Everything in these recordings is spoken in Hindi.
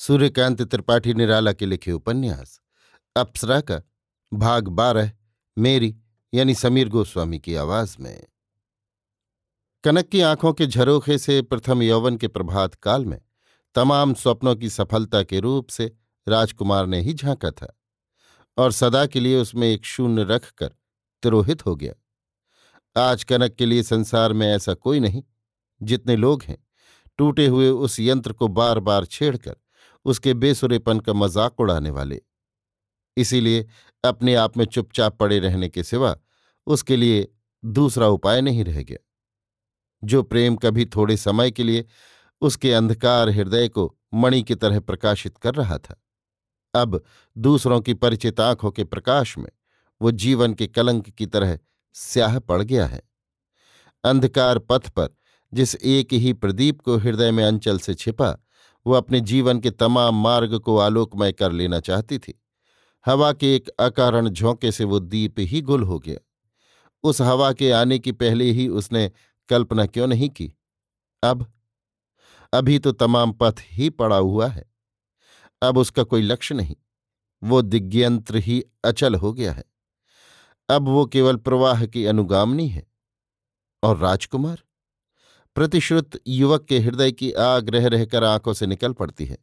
सूर्यकांत त्रिपाठी निराला के लिखे उपन्यास। अप्सरा का भाग बारह, मेरी, यानी समीर गोस्वामी की आवाज़ में। कनक की आँखों के झरोखे से प्रथम यौवन के प्रभात काल में तमाम स्वप्नों की सफलता के रूप से राजकुमार ने ही झांका था और सदा के लिए उसमें एक शून्य रखकर तिरोहित हो गया। आज कनक के लिए संसार में ऐसा कोई नहीं जितने लोग हैं। टूटे हुए उस यंत्र को बार बार छेड़कर उसके बेसुरेपन का मज़ाक उड़ाने वाले। इसीलिए अपने आप में चुपचाप पड़े रहने के सिवा उसके लिए दूसरा उपाय नहीं रह गया। जो प्रेम कभी थोड़े समय के लिए उसके अंधकार हृदय को मणि की तरह प्रकाशित कर रहा था, अब दूसरों की परिचित आँखों के प्रकाश में वो जीवन के कलंक की तरह स्याह पड़ गया है। अंधकार पथ पर जिस एक ही प्रदीप को हृदय में अंचल से छिपा वो अपने जीवन के तमाम मार्ग को आलोकमय कर लेना चाहती थी। हवा के एक अकारण झोंके से वो दीप ही गुल हो गया। उस हवा के आने की पहले ही उसने कल्पना क्यों नहीं की? अब? अभी तो तमाम पथ ही पड़ा हुआ है। अब उसका कोई लक्ष्य नहीं। वो दिग्यंत्र ही अचल हो गया है। अब वो केवल प्रवाह की अनुगामनी है। और राजकुमार? प्रतिश्रुत युवक के हृदय की आग रह रहकर आँखों से निकल पड़ती है।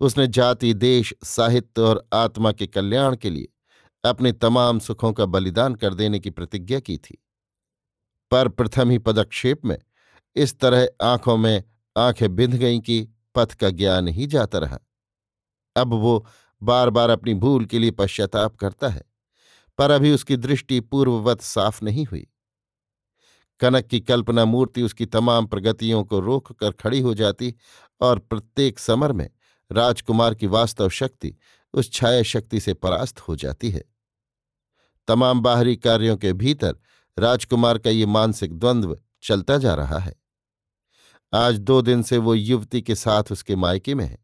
उसने जाति, देश, साहित्य और आत्मा के कल्याण के लिए अपने तमाम सुखों का बलिदान कर देने की प्रतिज्ञा की थी। पर प्रथम ही पदक्षेप में इस तरह आँखों में आँखें बिंध गईं कि पथ का ज्ञान ही जाता रहा। अब वो बार बार अपनी भूल के लिए पश्चाताप करता है, पर अभी उसकी दृष्टि पूर्ववत साफ़ नहीं हुई। कनक की कल्पना मूर्ति उसकी तमाम प्रगतियों को रोक कर खड़ी हो जाती और प्रत्येक समर में राजकुमार की वास्तव शक्ति उस छाया शक्ति से परास्त हो जाती है। तमाम बाहरी कार्यों के भीतर राजकुमार का ये मानसिक द्वंद्व चलता जा रहा है। आज दो दिन से वो युवती के साथ उसके मायके में है।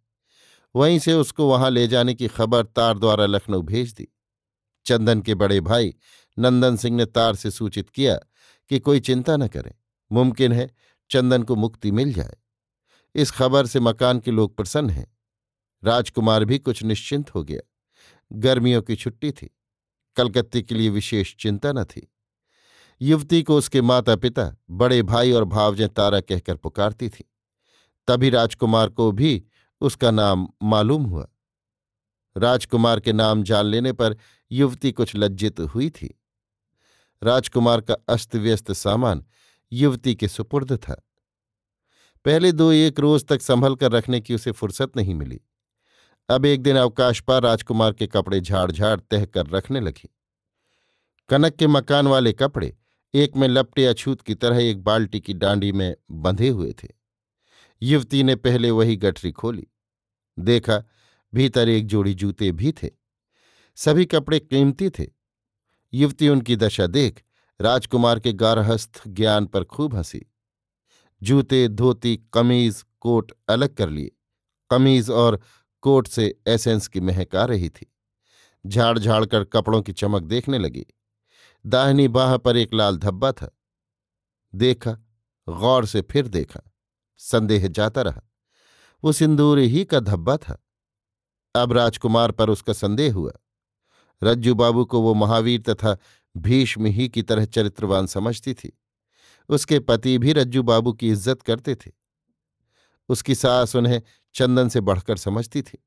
वहीं से उसको वहाँ ले जाने की खबर तार द्वारा लखनऊ भेज दी। चंदन के बड़े भाई नंदन सिंह ने तार से सूचित किया कि कोई चिंता न करें। मुमकिन है चंदन को मुक्ति मिल जाए। इस खबर से मकान के लोग प्रसन्न हैं। राजकुमार भी कुछ निश्चिंत हो गया। गर्मियों की छुट्टी थी। कलकत्ते के लिए विशेष चिंता न थी। युवती को उसके माता पिता बड़े भाई और भावजें तारा कहकर पुकारती थी। तभी राजकुमार को भी उसका नाम मालूम हुआ। राजकुमार के नाम जान लेने पर युवती कुछ लज्जित हुई थी। राजकुमार का अस्त व्यस्त सामान युवती के सुपुर्द था। पहले दो एक रोज तक संभल कर रखने की उसे फुर्सत नहीं मिली। अब एक दिन अवकाश पर राजकुमार के कपड़े झाड़ झाड़ तह कर रखने लगी। कनक के मकान वाले कपड़े एक में लपटे अछूत की तरह एक बाल्टी की डांडी में बंधे हुए थे। युवती ने पहले वही गठरी खोली। देखा, भीतर एक जोड़ी जूते भी थे। सभी कपड़े कीमती थे। युवती उनकी दशा देख राजकुमार के गारहस्थ ज्ञान पर खूब हँसी। जूते, धोती, कमीज, कोट अलग कर लिए। कमीज और कोट से एसेंस की महक आ रही थी। झाड़ झाड़ कर कपड़ों की चमक देखने लगी। दाहिनी बाह पर एक लाल धब्बा था। देखा, गौर से फिर देखा। संदेह जाता रहा। वो सिंदूर ही का धब्बा था। अब राजकुमार पर उसका संदेह हुआ। रज्जू बाबू को वो महावीर तथा भीष्म ही की तरह चरित्रवान समझती थी। उसके पति भी रज्जू बाबू की इज़्ज़त करते थे। उसकी सास उन्हें चंदन से बढ़कर समझती थी।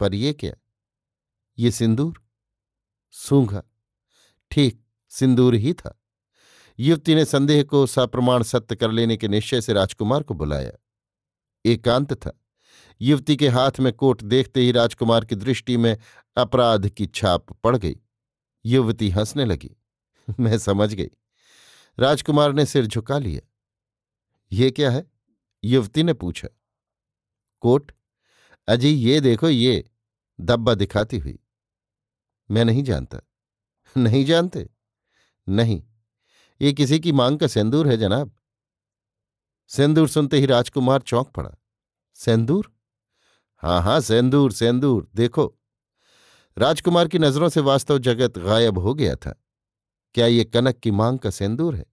पर ये क्या? ये सिंदूर? सूंघा। ठीक, सिंदूर ही था। युवती ने संदेह को सप्रमाण सत्य कर लेने के निश्चय से राजकुमार को बुलाया। एकांत था। युवती के हाथ में कोट देखते ही राजकुमार की दृष्टि में अपराध की छाप पड़ गई। युवती हंसने लगी। मैं समझ गई। राजकुमार ने सिर झुका लिया। ये क्या है? युवती ने पूछा। कोट? अजी, ये देखो, ये दब्बा दिखाती हुई। मैं नहीं जानता। नहीं जानते? नहीं। ये किसी की मांग का सेंदूर है, जनाब। सेंदूर सुनते ही राजकुमार चौंक पड़ा। सेंदूर? हाँ हाँ सेंदूर सेंदूर, देखो। राजकुमार की नज़रों से वास्तव जगत गायब हो गया था। क्या ये कनक की मांग का सेंदूर है?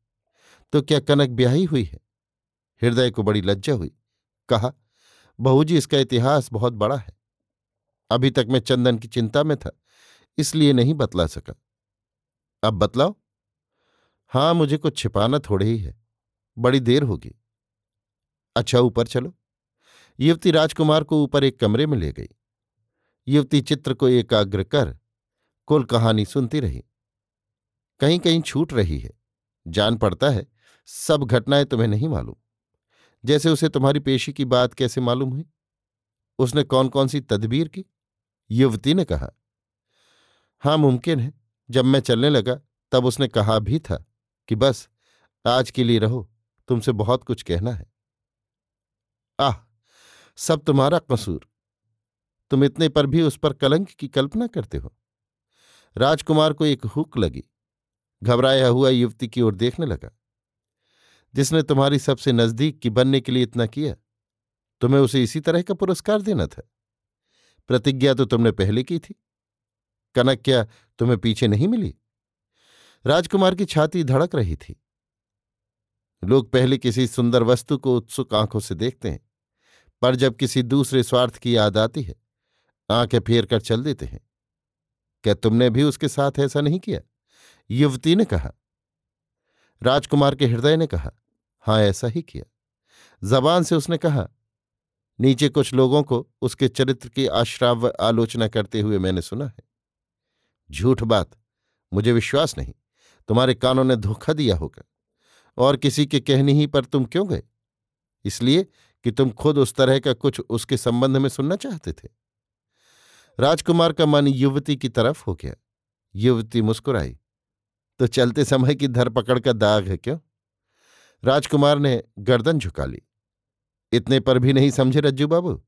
तो क्या कनक ब्याही हुई है? हृदय को बड़ी लज्जा हुई। कहा बहू जी इसका इतिहास बहुत बड़ा है। अभी तक मैं चंदन की चिंता में था, इसलिए नहीं बतला सका। अब बतलाओ? हाँ, मुझे कुछ छिपाना थोड़े ही है। बड़ी देर होगी। अच्छा ऊपर चलो। युवती राजकुमार को ऊपर एक कमरे में ले गई। युवती चित्र को एकाग्र कर कुल कहानी सुनती रही। कहीं कहीं छूट रही है। जान पड़ता है, सब घटनाएँ तुम्हें नहीं मालूम। जैसे उसे तुम्हारी पेशी की बात कैसे मालूम हुई? उसने कौन कौन सी तदबीर की? युवती ने कहा, हाँ, मुमकिन है। जब मैं चलने लगा, तब उसने कहा भी था कि बस, आज के लिए रहो, तुमसे बहुत कुछ कहना है। आह! सब तुम्हारा कसूर। तुम इतने पर भी उस पर कलंक की कल्पना करते हो। राजकुमार को एक हुक लगी। घबराया हुआ युवती की ओर देखने लगा। जिसने तुम्हारी सबसे नज़दीक की बनने के लिए इतना किया, तुम्हें उसे इसी तरह का पुरस्कार देना था। प्रतिज्ञा तो तुमने पहले की थी। कनक क्या तुम्हें पीछे नहीं मिली? राजकुमार की छाती धड़क रही थी। लोग पहले किसी सुंदर वस्तु को उत्सुक आँखों से देखते हैं। पर जब किसी दूसरे स्वार्थ की याद आती है, आँखें फेर कर चल देते हैं। क्या तुमने भी उसके साथ ऐसा नहीं किया? युवती ने कहा। राजकुमार के हृदय ने कहा, हाँ, ऐसा ही किया। जबान से उसने कहा, नीचे कुछ लोगों को उसके चरित्र की आश्राव्य आलोचना करते हुए मैंने सुना है। झूठ बात, मुझे विश्वास नहीं। तुम्हारे कानों ने धोखा दिया होगा। और किसी के कहने ही पर तुम क्यों गए? इसलिए कि तुम खुद उस तरह का कुछ उसके संबंध में सुनना चाहते थे? राजकुमार का मन युवती की तरफ़ हो गया। युवती मुस्कुराई। तो चलते समय की धरपकड़ का दाग है क्यों? राजकुमार ने गर्दन झुका ली। इतने पर भी नहीं समझे रज्जू बाबू?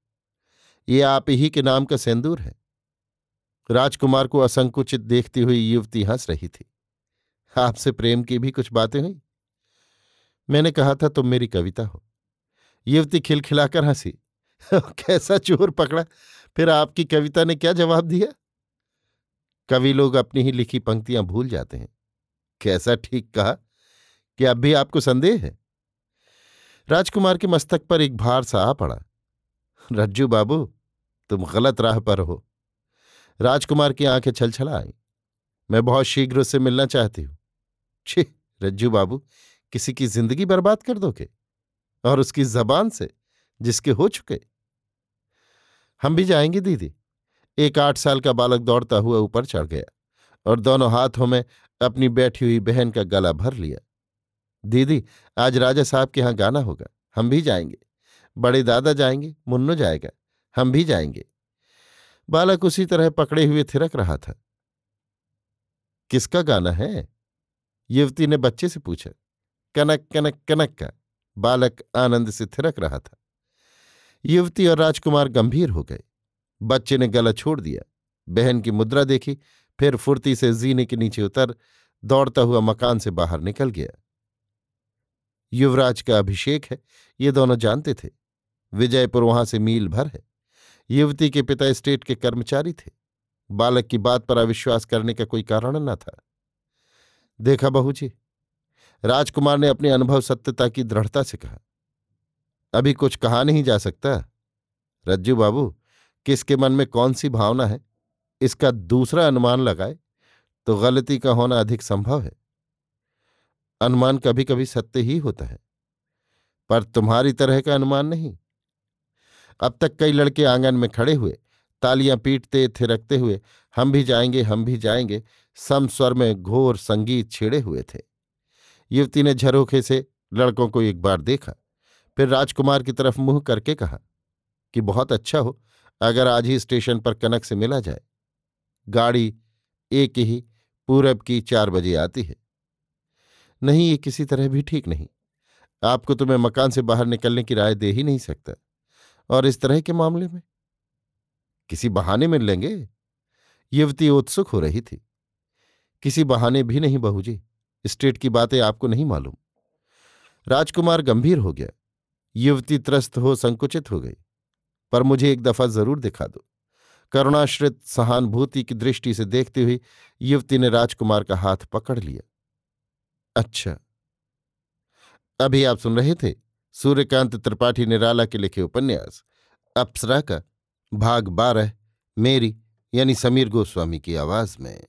ये आप ही के नाम का सेंदूर है। राजकुमार को असंकुचित देखती हुई युवती हंस रही थी। आपसे प्रेम की भी कुछ बातें हुई? मैंने कहा था, तुम मेरी कविता हो। युवती खिलखिलाकर हँसी। कैसा चोर पकड़ा। फिर आपकी कविता ने क्या जवाब दिया? कवि लोग अपनी ही लिखी पंक्तियाँ भूल जाते हैं। कैसा ठीक कहा? कि अब भी आपको संदेह है? राजकुमार के मस्तक पर एक भार सा आ पड़ा। रज्जू बाबू, तुम गलत राह पर हो। राजकुमार की आँखें छलछला आई। मैं बहुत शीघ्र उससे मिलना चाहती हूँ। छी, रज्जू बाबू, किसी की ज़िंदगी बर्बाद कर दोगे? और उसकी जबान से, जिसके हो चुके। हम भी जाएँगे, दीदी। एक आठ साल का बालक दौड़ता हुआ ऊपर चढ़ गया और दोनों हाथों में अपनी बैठी हुई बहन का गला भर लिया। दीदी, आज राजा साहब के यहाँ गाना होगा। हम भी जाएँगे। बड़े दादा जाएँगे, मुन्नू जाएगा। हम भी जाएँगे। बालक उसी तरह पकड़े हुए थिरक रहा था। किसका गाना है? युवती ने बच्चे से पूछा। कनक कनक कनक का। बालक आनंद से थिरक रहा था। युवती और राजकुमार गंभीर हो गए। बच्चे ने गला छोड़ दिया। बहन की मुद्रा देखी, फिर फुर्ती से जीने के नीचे उतर, दौड़ता हुआ मकान से बाहर निकल गया। युवराज का अभिषेक है, ये दोनों जानते थे। विजयपुर वहाँ से मील भर है। युवती के पिता स्टेट के कर्मचारी थे। बालक की बात पर अविश्वास करने का कोई कारण न था। देखा बहू जी राजकुमार ने अपने अनुभव सत्यता की दृढ़ता से कहा। अभी कुछ कहा नहीं जा सकता। रज्जू बाबू, किसके मन में कौन सी भावना है? इसका दूसरा अनुमान लगाए तो गलती का होना अधिक संभव है। अनुमान कभी कभी सत्य ही होता है, पर तुम्हारी तरह का अनुमान नहीं। अब तक कई लड़के आँगन में खड़े हुए, तालियाँ पीटते, थिरकते हुए, हम भी जाएँगे, हम भी जाएँगे, सम स्वर में घोर संगीत छेड़े हुए थे। युवती ने झरोखे से लड़कों को एक बार देखा, फिर राजकुमार की तरफ़ मुँह करके कहा कि बहुत अच्छा हो, अगर आज ही स्टेशन पर कनक से मिला जाए। गाड़ी एक ही पूरब की चार बजे आती है। नहीं, ये किसी तरह भी ठीक नहीं। आपको तो मैं मकान से बाहर निकलने की राय दे ही नहीं सकता। और इस तरह के मामले में? किसी बहाने मिल लेंगे? युवती उत्सुक हो रही थी। किसी बहाने भी नहीं बहू जी। स्टेट की बातें आपको नहीं मालूम। राजकुमार गंभीर हो गया। युवती त्रस्त हो, संकुचित हो गई। पर मुझे एक दफ़ा ज़रूर दिखा दो। करुणाश्रित सहानुभूति की दृष्टि से देखते हुए युवती ने राजकुमार का हाथ पकड़ लिया। अच्छा। अभी आप सुन रहे थे सूर्यकांत त्रिपाठी निराला के लिखे उपन्यास, अप्सरा का भाग बारह, मेरी यानी समीर गोस्वामी की आवाज़ में।